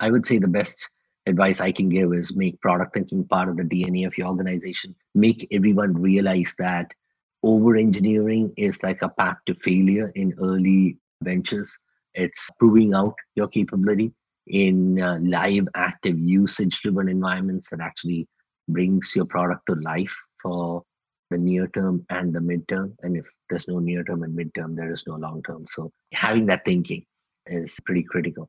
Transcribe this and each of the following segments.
I would say the best advice I can give is make product thinking part of the DNA of your organization. Make everyone realize that over engineering is like a path to failure in early ventures. It's proving out your capability in uh, live, active, usage driven environments that actually brings your product to life for the near term and the midterm. And if there's no near term and midterm, there is no long term. So having that thinking is pretty critical.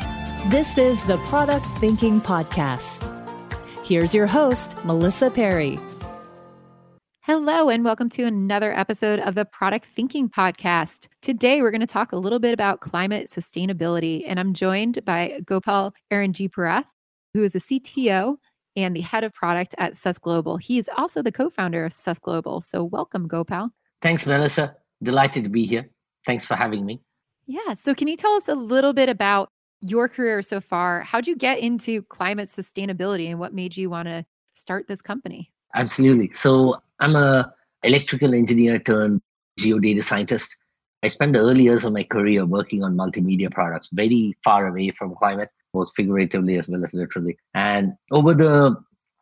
This is the Product Thinking Podcast. Here's your host, Melissa Perri. Hello, and welcome to another episode of the Product Thinking Podcast. Today, we're going to talk a little bit about climate sustainability, and I'm joined by Gopal aaron Erinjippurath, who is a CTO and the head of product at Sust Global. He is also the co founder of Sust Global. So, welcome, Gopal. Thanks, Melissa. Delighted to be here. Thanks for having me. Yeah. So, can you tell us a little bit about your career so far? How'd you get into climate sustainability and what made you want to start this company? Absolutely. So I'm a electrical engineer turned geodata scientist. I spent the early years of my career working on multimedia products, very far away from climate, both figuratively as well as literally. And over the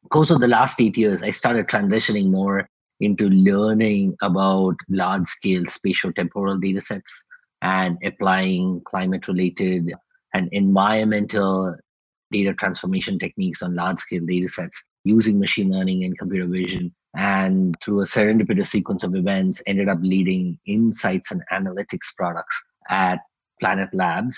course of the last eight years, I started transitioning more into learning about large scale spatio-temporal data sets and applying climate related and environmental data transformation techniques on large scale data sets using machine learning and computer vision and through a serendipitous sequence of events ended up leading insights and analytics products at planet labs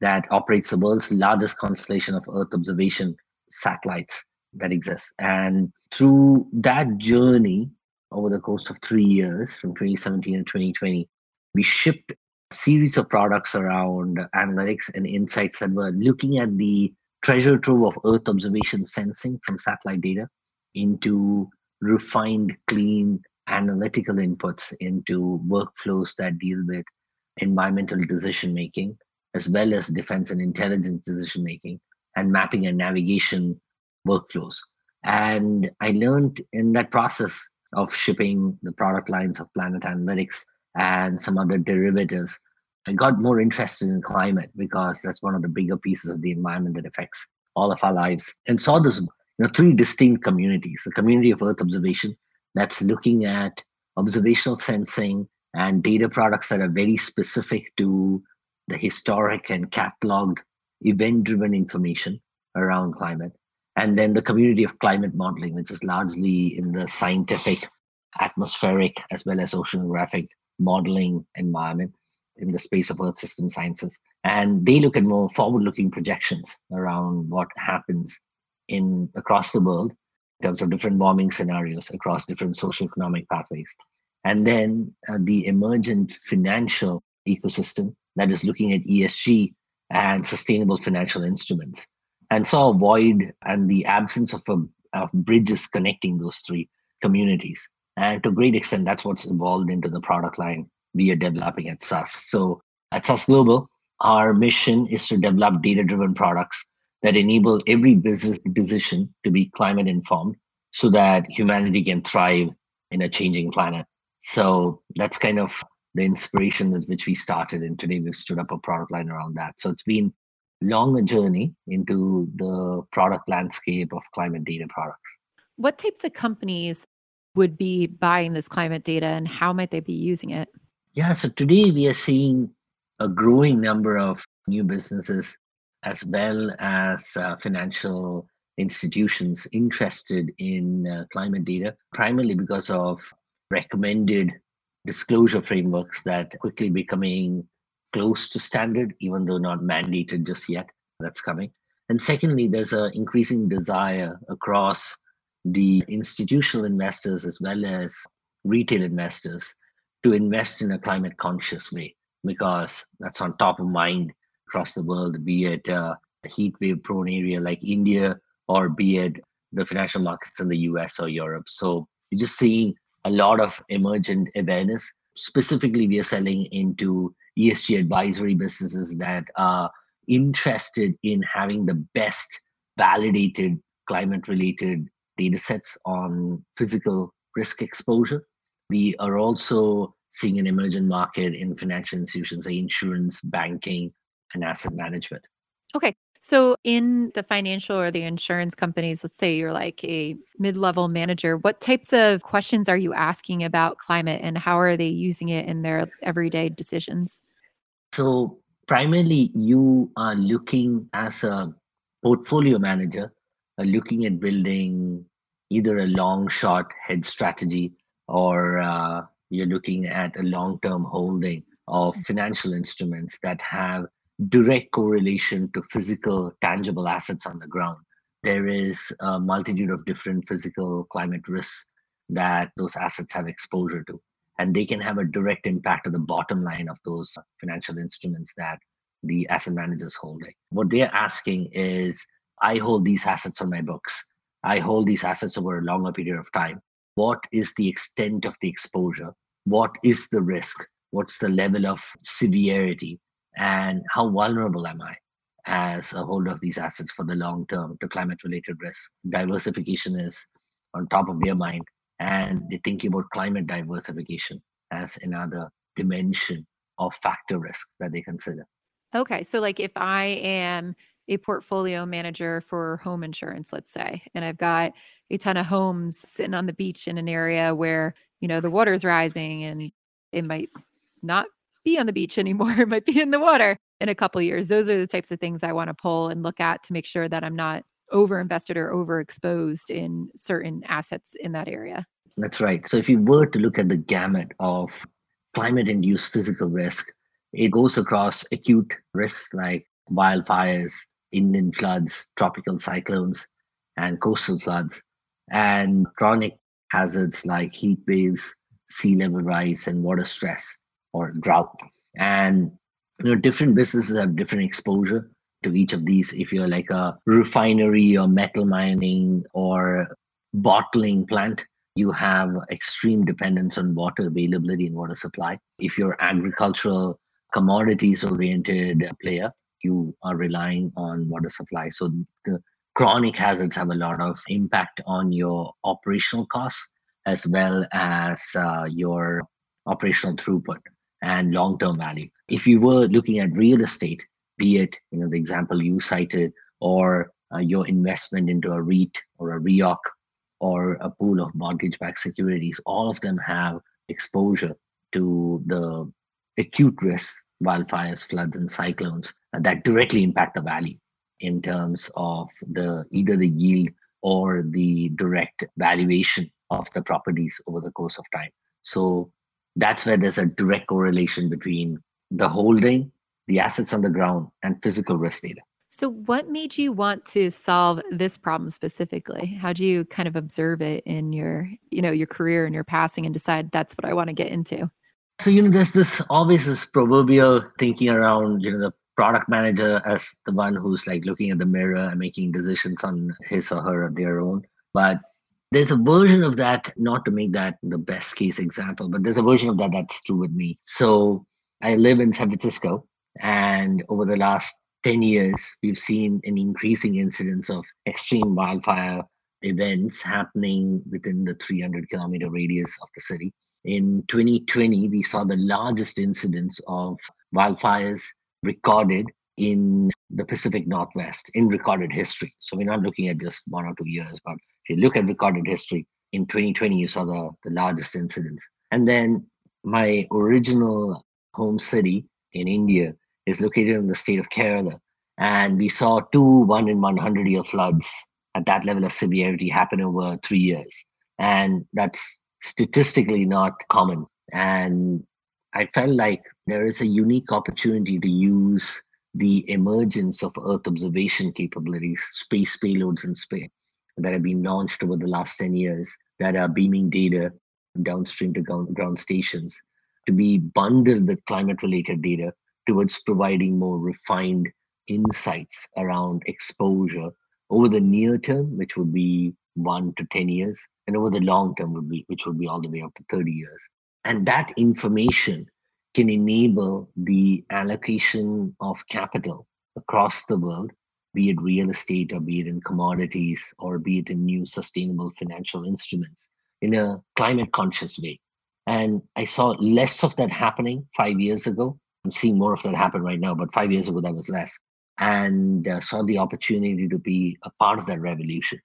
that operates the world's largest constellation of earth observation satellites that exists and through that journey over the course of three years from 2017 to 2020 we shipped series of products around analytics and insights that were looking at the treasure trove of Earth observation sensing from satellite data into refined, clean analytical inputs into workflows that deal with environmental decision making, as well as defense and intelligence decision making, and mapping and navigation workflows. And I learned in that process of shipping the product lines of Planet Analytics and some other derivatives I got more interested in climate because that's one of the bigger pieces of the environment that affects all of our lives. And saw this, you know, three distinct communities: the community of Earth observation that's looking at observational sensing and data products that are very specific to the historic and cataloged event-driven information around climate. And then the community of climate modeling, which is largely in the scientific, atmospheric, as well as oceanographic modeling environment in the space of earth system sciences. And they look at more forward looking projections around what happens in across the world in terms of different warming scenarios across different social economic pathways. And then uh, the emergent financial ecosystem that is looking at esg and sustainable financial instruments. And saw a void and the absence of, a, of bridges connecting those three communities and to great extent that's what's evolved into the product line we are developing at Sust. So at Sust Global, our mission is to develop data driven products that enable every business decision to be climate informed so that humanity can thrive in a changing planet. So that's kind of the inspiration with which we started. And today we've stood up a product line around that. So it's been long a journey into the product landscape of climate data products. What types of companies would be buying this climate data and how might they be using it? Yeah, so today we are seeing a growing number of new businesses as well as uh, financial institutions interested in uh, climate data, primarily because of recommended disclosure frameworks that quickly becoming close to standard, even though not mandated just yet. That's coming. And secondly, there's an increasing desire across the institutional investors as well as retail investors to invest in a climate conscious way because that's on top of mind across the world, be it uh, heat wave prone area like India or be it the financial markets in the US or Europe. So you're just seeing a lot of emergent awareness. Specifically, we are selling into ESG advisory businesses that are interested in having the best validated climate related data sets on physical risk exposure. We are also seeing an emergent market in financial institutions like insurance, banking, and asset management. Okay. So, in the financial or the insurance companies, let's say you're like a mid level manager, what types of questions are you asking about climate and how are they using it in their everyday decisions? So, primarily, you are looking as a portfolio manager, looking at building either a long short hedge strategy or uh, you're looking at a long term holding of financial instruments that have direct correlation to physical, tangible assets on the ground. There is a multitude of different physical climate risks that those assets have exposure to. And they can have a direct impact to the bottom line of those financial instruments that the asset managers holding. What they're asking is I hold these assets on my books. I hold these assets over a longer period of time. What is the extent of the exposure? What is the risk? What's the level of severity? and how vulnerable am I as a holder of these assets for the long term to climate related risk? Diversification is on top of their mind, and they're thinking about climate diversification as another dimension of factor risk that they consider. Okay. So, like if I am a portfolio manager for home insurance, let's say, and I've got a ton of homes sitting on the beach in an area where, you know, the water's rising and it might not be on the beach anymore. It might be in the water in a couple years. Those are the types of things I want to pull and look at to make sure that I'm not over invested or overexposed in certain assets in that area. That's right. So if you were to look at the gamut of climate induced physical risk, it goes across acute risks like wildfires, inland floods, tropical cyclones, and coastal floods, and chronic hazards like heat waves, sea level rise, and water stress or drought. And you know, different businesses have different exposure to each of these. If you're like a refinery or metal mining or bottling plant, you have extreme dependence on water availability and water supply. If you're agricultural commodities oriented player, you are relying on water supply. So the chronic hazards have a lot of impact on your operational costs as well as uh, your operational throughput and long-term value. If you were looking at real estate, be it you know the example you cited, or uh, your investment into a REIT or a REOC or a pool of mortgage-backed securities, all of them have exposure to the acute risks, wildfires, floods, and cyclones that directly impact the value in terms of the either the yield or the direct valuation of the properties over the course of time. So that's where there's a direct correlation between the holding, the assets on the ground, and physical risk data. So, what made you want to solve this problem specifically? How do you kind of observe it in your, you know, your career and your passing, and decide that's what I want to get into? So, you know, there's this always this proverbial thinking around, you know, the product manager as the one who's like looking at the mirror and making decisions on his or her their own. But there's a version of that, not to make that the best case example, but there's a version of that that's true with me. So I live in San Francisco, and over the last 10 years, we've seen an increasing incidence of extreme wildfire events happening within the 300 kilometer radius of the city. In 2020, we saw the largest incidence of wildfires recorded in the Pacific Northwest in recorded history. So we're not looking at just one or two years, but if you look at recorded history, in 2020, you saw the, the largest incidents. And then my original home city in India is located in the state of Kerala. And we saw two one in 100 year floods at that level of severity happen over three years. And that's statistically not common. And I felt like there is a unique opportunity to use the emergence of Earth observation capabilities, space payloads in space, that have been launched over the last 10 years that are beaming data downstream to ground stations to be bundled with climate related data towards providing more refined insights around exposure over the near term, which would be one to 10 years, and over the long term would be, which would be all the way up to 30 years. And that information can enable the allocation of capital across the world, be it real estate or be it in commodities or be it in new sustainable financial instruments in a climate conscious way. And I saw less of that happening five years ago. I'm seeing more of that happen right now, but five years ago, that was less. And uh, saw the opportunity to be a part of that revolution,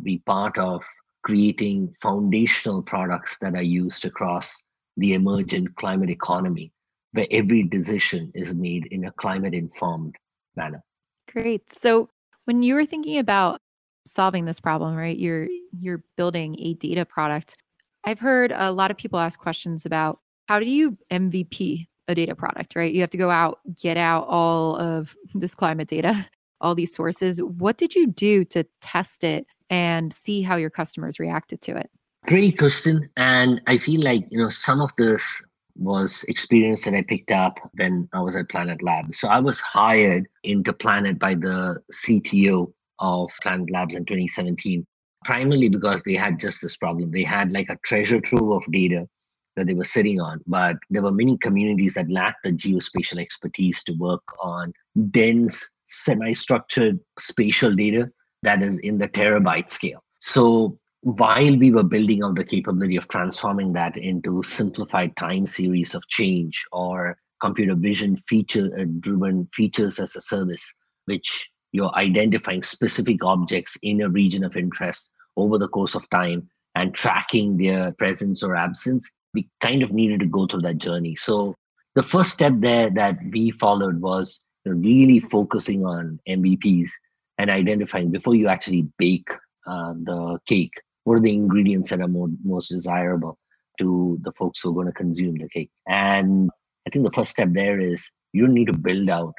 be part of creating foundational products that are used across the emergent climate economy, where every decision is made in a climate informed manner. Great. So when you were thinking about solving this problem, right? You're you're building a data product. I've heard a lot of people ask questions about how do you MVP a data product, right? You have to go out, get out all of this climate data, all these sources. What did you do to test it and see how your customers reacted to it? Great question. And I feel like, you know, some of this was experience that I picked up when I was at Planet Labs. So I was hired into Planet by the CTO of Planet Labs in 2017, primarily because they had just this problem. They had like a treasure trove of data that they were sitting on, but there were many communities that lacked the geospatial expertise to work on dense, semi structured spatial data that is in the terabyte scale. So while we were building out the capability of transforming that into simplified time series of change or computer vision feature uh, driven features as a service, which you're identifying specific objects in a region of interest over the course of time and tracking their presence or absence, we kind of needed to go through that journey. So the first step there that we followed was really focusing on MVPs and identifying before you actually bake uh, the cake what are the ingredients that are more, most desirable to the folks who are going to consume the cake. And i think the first step there is you need to build out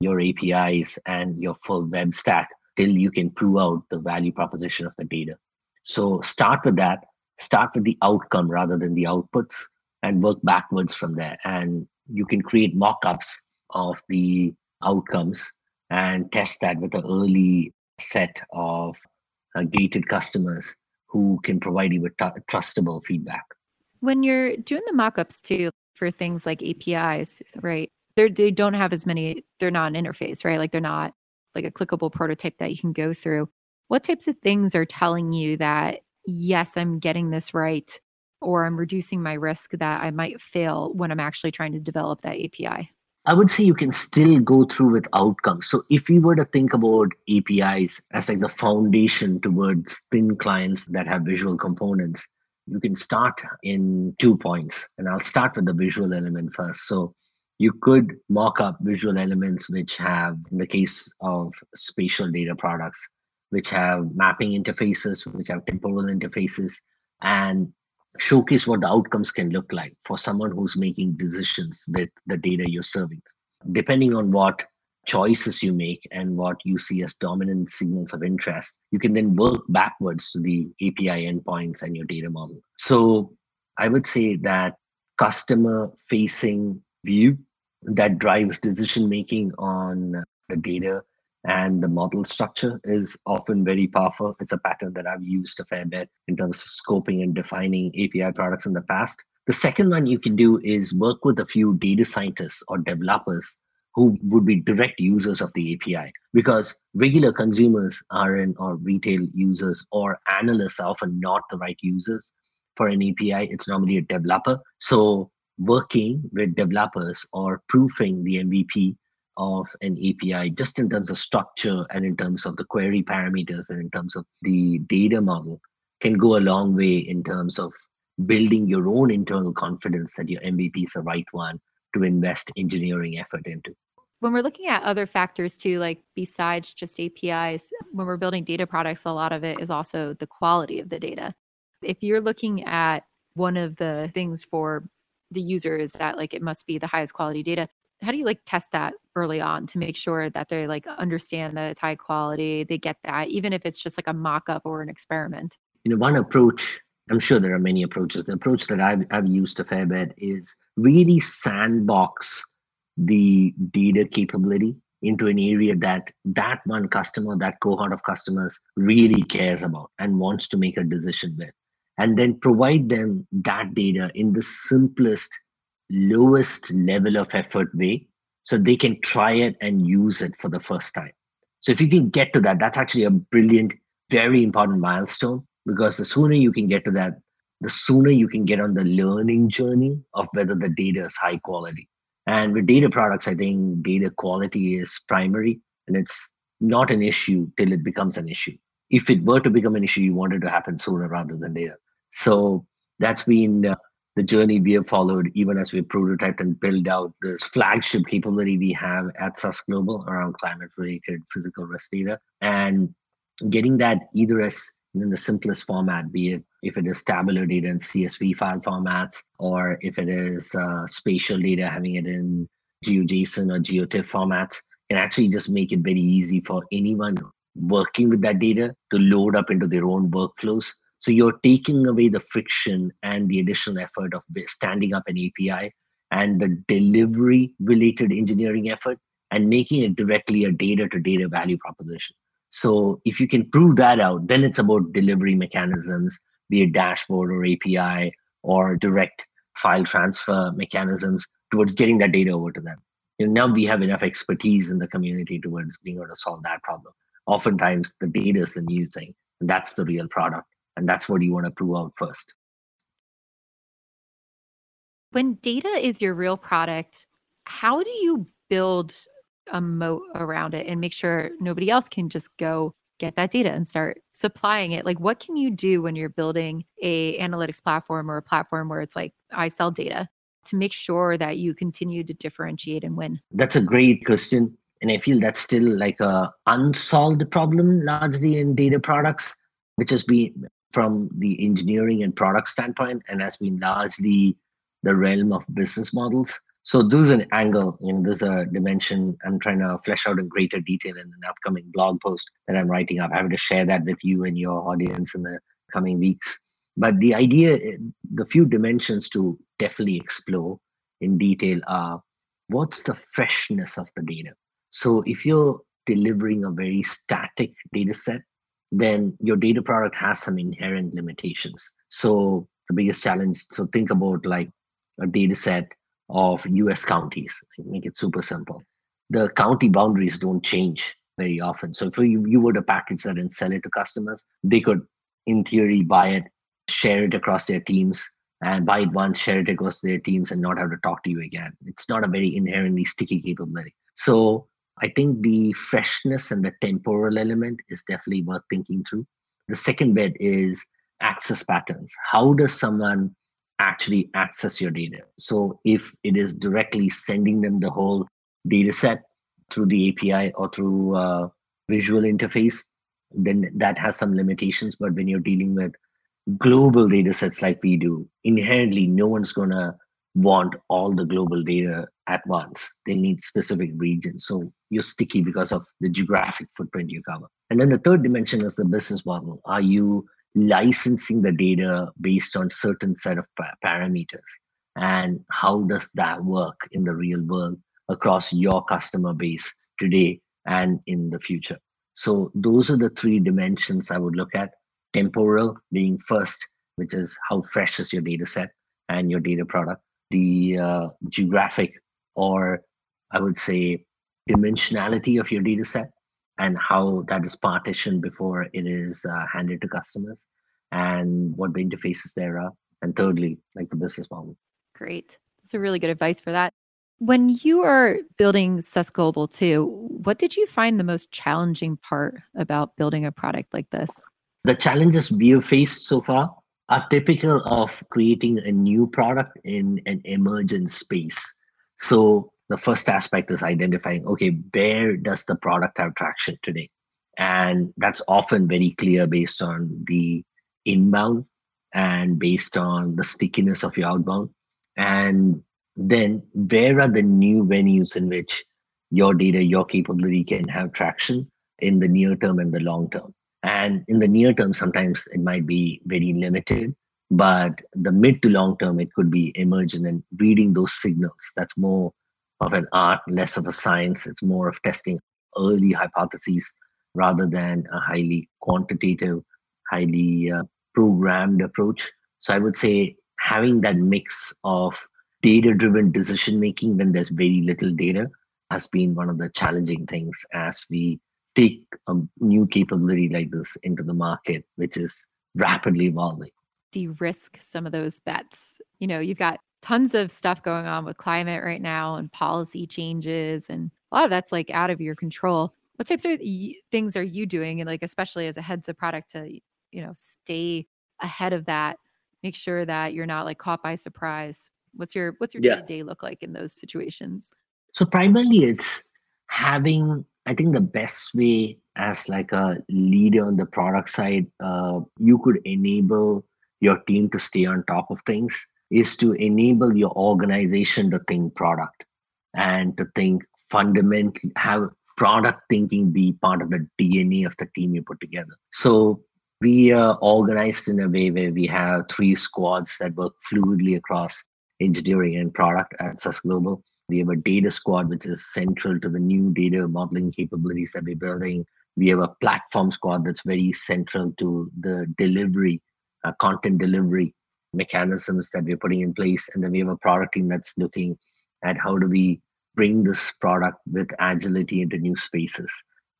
your apis and your full web stack till you can prove out the value proposition of the data. So start with that start with the outcome rather than the outputs and work backwards from there. And you can create mock-ups of the outcomes and test that with an early set of uh, gated customers who can provide you with t- trustable feedback. When you're doing the mockups too for things like APIs, right? They're, they don't have as many, they're not an interface, right? Like they're not like a clickable prototype that you can go through. What types of things are telling you that, yes, I'm getting this right, or I'm reducing my risk that I might fail when I'm actually trying to develop that API? I would say you can still go through with outcomes. So if we were to think about APIs as like the foundation towards thin clients that have visual components, you can start in two points. And I'll start with the visual element first. So you could mock up visual elements which have, in the case of spatial data products, which have mapping interfaces, which have temporal interfaces, and showcase what the outcomes can look like for someone who's making decisions with the data you're serving. Depending on what choices you make and what you see as dominant signals of interest, you can then work backwards to the API endpoints and your data model. So I would say that customer facing view that drives decision making on the data and the model structure is often very powerful. It's a pattern that I've used a fair bit in terms of scoping and defining API products in the past. The second one you can do is work with a few data scientists or developers who would be direct users of the API because regular consumers are in or retail users or analysts are often not the right users for an API. It's normally a developer. So working with developers or proofing the MVP of an API, just in terms of structure and in terms of the query parameters and in terms of the data model, can go a long way in terms of building your own internal confidence that your MVP is the right one to invest engineering effort into. When we're looking at other factors too, like besides just APIs, when we're building data products, a lot of it is also the quality of the data. If you're looking at one of the things for the user is that like it must be the highest quality data how do you like test that early on to make sure that they like understand that it's high quality they get that even if it's just like a mock-up or an experiment you know one approach i'm sure there are many approaches the approach that i've, I've used a fair bit is really sandbox the data capability into an area that that one customer, that cohort of customers really cares about and wants to make a decision with. And then provide them that data in the simplest, lowest level of effort way so they can try it and use it for the first time. So if you can get to that, that's actually a brilliant, very important milestone because the sooner you can get to that, the sooner you can get on the learning journey of whether the data is high quality. And with data products, I think data quality is primary and it's not an issue till it becomes an issue. If it were to become an issue, you want it to happen sooner rather than later. So that's been uh, the journey we have followed, even as we prototyped and built out this flagship capability we have at Sust Global around climate related physical risk data. And getting that either as in the simplest format, be it if it is tabular data in CSV file formats, or if it is uh, spatial data, having it in GeoJSON or GeoTIFF formats, can actually just make it very easy for anyone working with that data to load up into their own workflows. So you're taking away the friction and the additional effort of standing up an API and the delivery related engineering effort and making it directly a data to data value proposition. So if you can prove that out, then it's about delivery mechanisms, be it dashboard or API or direct file transfer mechanisms towards getting that data over to them. Know, now we have enough expertise in the community towards being able to solve that problem. Oftentimes the data is the new thing, and that's the real product. And that's what you want to prove out first. When data is your real product, how do you build a moat around it and make sure nobody else can just go get that data and start supplying it like what can you do when you're building a analytics platform or a platform where it's like i sell data to make sure that you continue to differentiate and win that's a great question and i feel that's still like a unsolved problem largely in data products which has been from the engineering and product standpoint and has been largely the realm of business models so there's an angle, you know, there's a dimension I'm trying to flesh out in greater detail in an upcoming blog post that I'm writing up. I'm having to share that with you and your audience in the coming weeks. But the idea, the few dimensions to definitely explore in detail are what's the freshness of the data? So if you're delivering a very static data set, then your data product has some inherent limitations. So the biggest challenge, so think about like a data set of US counties. Make it super simple. The county boundaries don't change very often. So if you, you were to package that and sell it to customers, they could, in theory, buy it, share it across their teams, and buy it once, share it across their teams, and not have to talk to you again. It's not a very inherently sticky capability. So I think the freshness and the temporal element is definitely worth thinking through. The second bit is access patterns. How does someone actually access your data. So if it is directly sending them the whole data set through the API or through a visual interface, then that has some limitations. But when you're dealing with global data sets like we do, inherently no one's gonna want all the global data at once. They need specific regions. So you're sticky because of the geographic footprint you cover. And then the third dimension is the business model. Are you licensing the data based on certain set of parameters and how does that work in the real world across your customer base today and in the future so those are the three dimensions i would look at temporal being first which is how fresh is your data set and your data product the uh, geographic or i would say dimensionality of your data set and how that is partitioned before it is uh, handed to customers and what the interfaces there are. And thirdly, like the business model. Great. That's a really good advice for that. When you are building Sust Global too, what did you find the most challenging part about building a product like this? The challenges we have faced so far are typical of creating a new product in an emergent space. So the first aspect is identifying okay where does the product have traction today? And that's often very clear based on the inbound and based on the stickiness of your outbound. And then where are the new venues in which your data your capability can have traction in the near term and the long term and in the near term sometimes it might be very limited but the mid to long term it could be emergent and reading those signals that's more of an art, less of a science. It's more of testing early hypotheses rather than a highly quantitative, highly uh, programmed approach. So I would say having that mix of data driven decision making when there's very little data has been one of the challenging things as we take a new capability like this into the market, which is rapidly evolving. De risk some of those bets. You know, you've got tons of stuff going on with climate right now and policy changes, and a lot of that's like out of your control. What types of things are you doing, and like especially as a heads of product to you know stay ahead of that, make sure that you're not like caught by surprise? What's your what's your day to day look like in those situations? So primarily, it's having I think the best way as like a leader on the product side, uh, you could enable your team to stay on top of things is to enable your organization to think product and to think fundamentally have product thinking be part of the DNA of the team you put together. So we are organized in a way where we have three squads that work fluidly across engineering and product at Sust Global. We have a data squad, which is central to the new data modeling capabilities that we're building. We have a platform squad that's very central to the delivery, uh, content delivery mechanisms that we're putting in place. And then we have a product team that's looking at how do we bring this product with agility into new spaces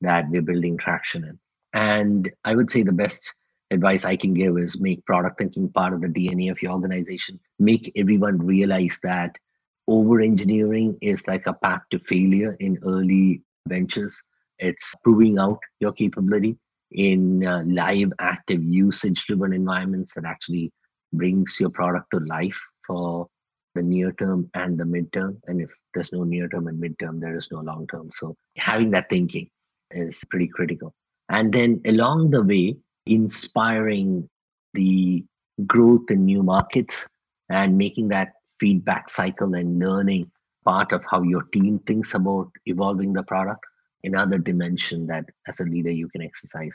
that we're building traction in. And I would say the best advice I can give is make product thinking part of the DNA of your organization. Make everyone realize that over engineering is like a path to failure in early ventures. It's proving out your capability in uh, live, active, usage driven environments that actually brings your product to life for the near term and the midterm. And if there's no near term and midterm, there is no long term. So having that thinking is pretty critical. And then along the way, inspiring the growth in new markets and making that feedback cycle and learning part of how your team thinks about evolving the product another dimension that as a leader you can exercise.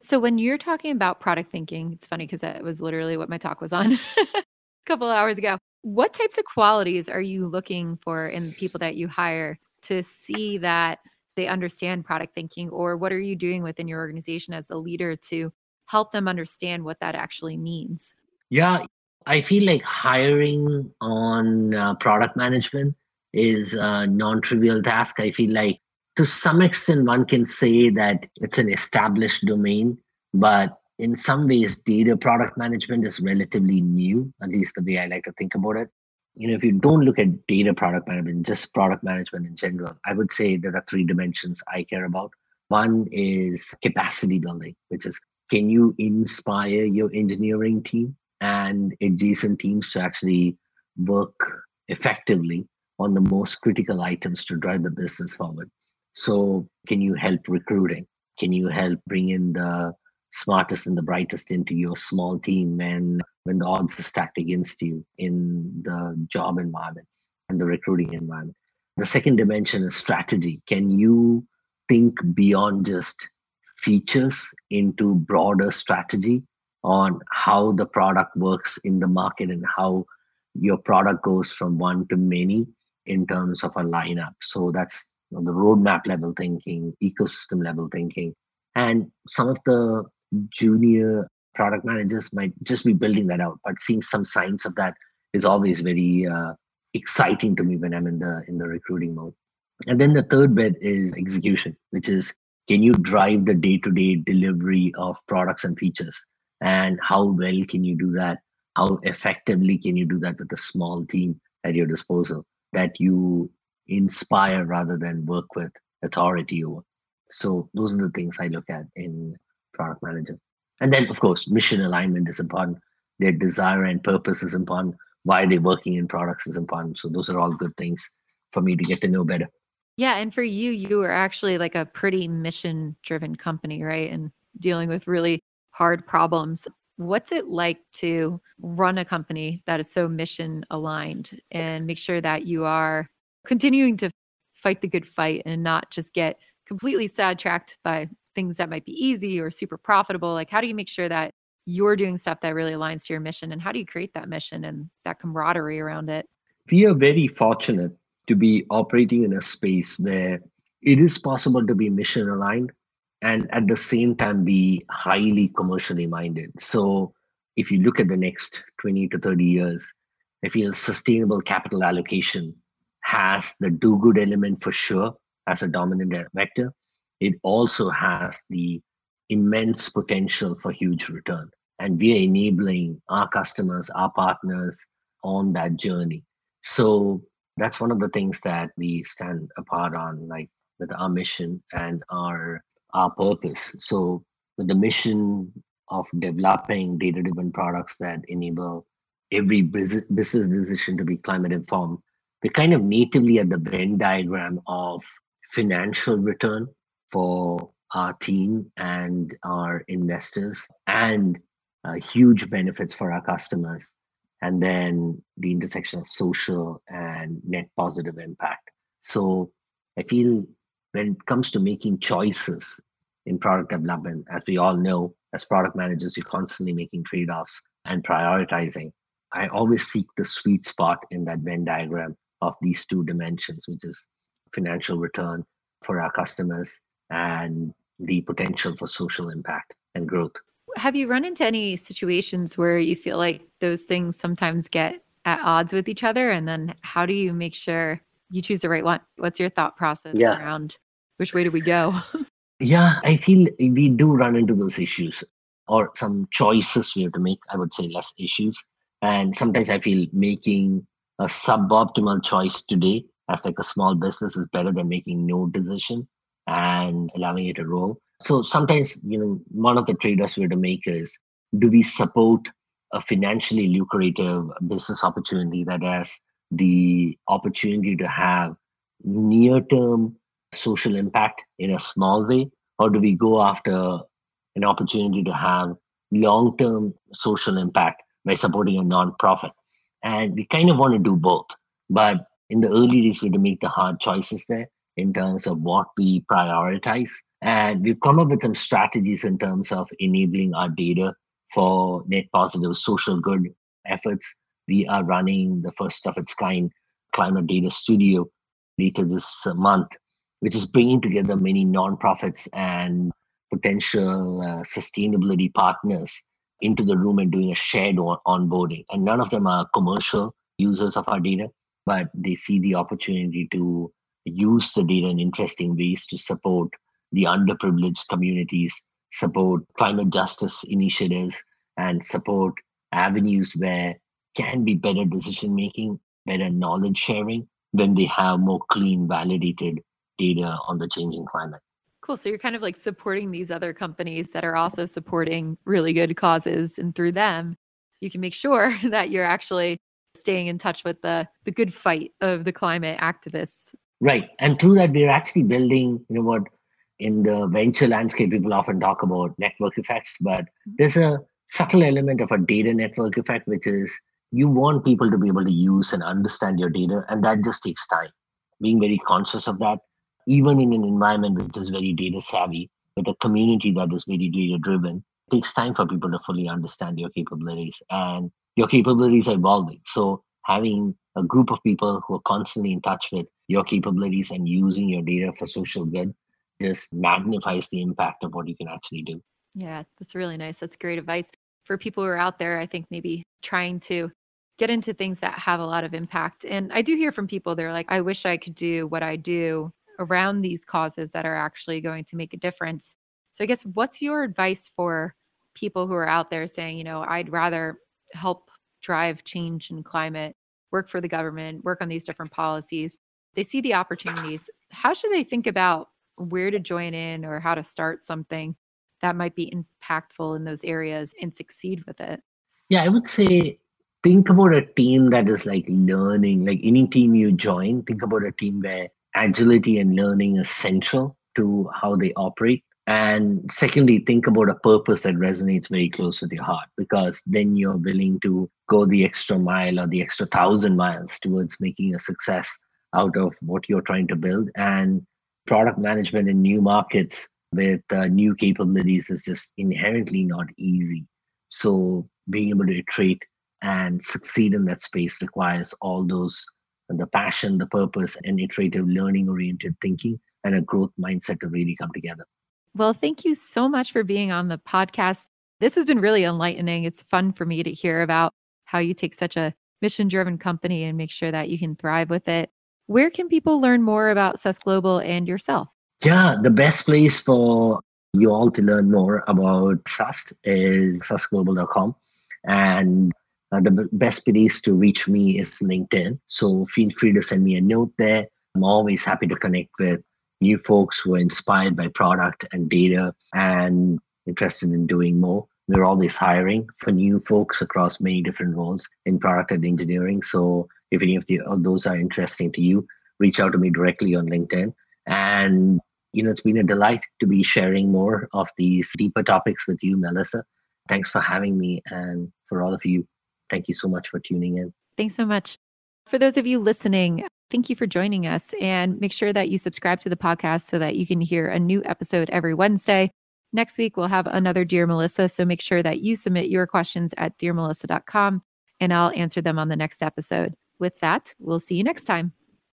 So when you're talking about product thinking it's funny because that was literally what my talk was on a couple of hours ago. What types of qualities are you looking for in people that you hire to see that they understand product thinking? Or what are you doing within your organization as a leader to help them understand what that actually means? Yeah I feel like hiring on uh, product management is a non-trivial task. I feel like to some extent one can say that it's an established domain, but in some ways data product management is relatively new, at least the way I like to think about it. You know, if you don't look at data product management, just product management in general, I would say there are three dimensions I care about. One is capacity building, which is can you inspire your engineering team and adjacent teams to actually work effectively on the most critical items to drive the business forward. So, can you help recruiting? Can you help bring in the smartest and the brightest into your small team when when the odds are stacked against you in the job environment and the recruiting environment? The second dimension is strategy. Can you think beyond just features into broader strategy on how the product works in the market and how your product goes from one to many in terms of a lineup. So that's the roadmap level thinking, ecosystem level thinking. And some of the junior product managers might just be building that out, but seeing some signs of that is always very uh, exciting to me when I'm in the in the recruiting mode. And then the third bit is execution, which is can you drive the day-to-day delivery of products and features? And how well can you do that? How effectively can you do that with a small team at your disposal that you inspire rather than work with authority over? So those are the things i look at in product manager. And then of course mission alignment is important. Their desire and purpose is important. Why they're working in products is important. So those are all good things for me to get to know better. Yeah and for you you are actually like a pretty mission driven company right? And dealing with really hard problems. What's it like to run a company that is so mission aligned and make sure that you are continuing to fight the good fight and not just get completely sidetracked by things that might be easy or super profitable? Like, how do you make sure that you're doing stuff that really aligns to your mission? And how do you create that mission and that camaraderie around it? We are very fortunate to be operating in a space where it is possible to be mission aligned and at the same time be highly commercially minded. So if you look at the next 20 to 30 years, I feel sustainable capital allocation has the do good element for sure as a dominant vector. It also has the immense potential for huge return. And we are enabling our customers, our partners on that journey. So that's one of the things that we stand apart on, like with our mission and our our purpose. So with the mission of developing data-driven products that enable every business decision to be climate informed, we're kind of natively at the Venn diagram of financial return for our team and our investors and uh, huge benefits for our customers and then the intersection of social and net positive impact so i feel when it comes to making choices in product development as we all know as product managers you're constantly making trade-offs and prioritizing i always seek the sweet spot in that venn diagram of these two dimensions which is financial return for our customers and the potential for social impact and growth. Have you run into any situations where you feel like those things sometimes get at odds with each other? And then how do you make sure you choose the right one? What's your thought process yeah. around which way do we go? yeah, I feel we do run into those issues or some choices we have to make. I would say less issues. And sometimes I feel making a suboptimal choice today as like a small business is better than making no decision and allowing it to roll. So sometimes, you know, one of the trade-offs we have to make is do we support a financially lucrative business opportunity that has the opportunity to have near-term social impact in a small way, or do we go after an opportunity to have long-term social impact by supporting a nonprofit? And we kind of want to do both, but in the early days, we had to make the hard choices there in terms of what we prioritize. And we've come up with some strategies in terms of enabling our data for net positive social good efforts. We are running the first of its kind climate data studio later this month, which is bringing together many nonprofits and potential uh, sustainability partners into the room and doing a shared on- onboarding. And none of them are commercial users of our data, but they see the opportunity to use the data in interesting ways to support the underprivileged communities, support climate justice initiatives, and support avenues where can be better decision making, better knowledge sharing when they have more clean, validated data on the changing climate. Cool. So you're kind of like supporting these other companies that are also supporting really good causes. And through them, you can make sure that you're actually staying in touch with the, the good fight of the climate activists Right. And through that, we're actually building, you know, what in the venture landscape, people often talk about network effects, but mm-hmm. there's a subtle element of a data network effect, which is you want people to be able to use and understand your data, and that just takes time. Being very conscious of that, even in an environment which is very data savvy, with a community that is very data driven, it takes time for people to fully understand your capabilities. And your capabilities are evolving. So having a group of people who are constantly in touch with your capabilities and using your data for social good just magnifies the impact of what you can actually do. Yeah, that's really nice. That's great advice for people who are out there. I think maybe trying to get into things that have a lot of impact. And I do hear from people, they're like, I wish I could do what I do around these causes that are actually going to make a difference. So I guess what's your advice for people who are out there saying, you know, I'd rather help drive change in climate, work for the government, work on these different policies. They see the opportunities. How should they think about where to join in or how to start something that might be impactful in those areas and succeed with it? Yeah, I would say think about a team that is like learning, like any team you join, think about a team where agility and learning is central to how they operate. And secondly, think about a purpose that resonates very close with your heart because then you're willing to go the extra mile or the extra thousand miles towards making a success out of what you're trying to build. And product management in new markets with uh, new capabilities is just inherently not easy. So being able to iterate and succeed in that space requires all those the passion, the purpose, and iterative learning oriented thinking and a growth mindset to really come together. Well, thank you so much for being on the podcast. This has been really enlightening. It's fun for me to hear about how you take such a mission driven company and make sure that you can thrive with it. Where can people learn more about Sust Global and yourself? Yeah, the best place for you all to learn more about Sust is sustglobal.com. And uh, the best place to reach me is LinkedIn. So feel free to send me a note there. I'm always happy to connect with new folks who are inspired by product and data and interested in doing more. We're always hiring for new folks across many different roles in product and engineering. So if any of, the, of those are interesting to you, reach out to me directly on LinkedIn. And you know, it's been a delight to be sharing more of these deeper topics with you, Melissa. Thanks for having me. And for all of you, thank you so much for tuning in. Thanks so much. For those of you listening, thank you for joining us and make sure that you subscribe to the podcast so that you can hear a new episode every Wednesday. Next week, we'll have another Dear Melissa. So make sure that you submit your questions at dearmelissa.com and I'll answer them on the next episode. With that, we'll see you next time.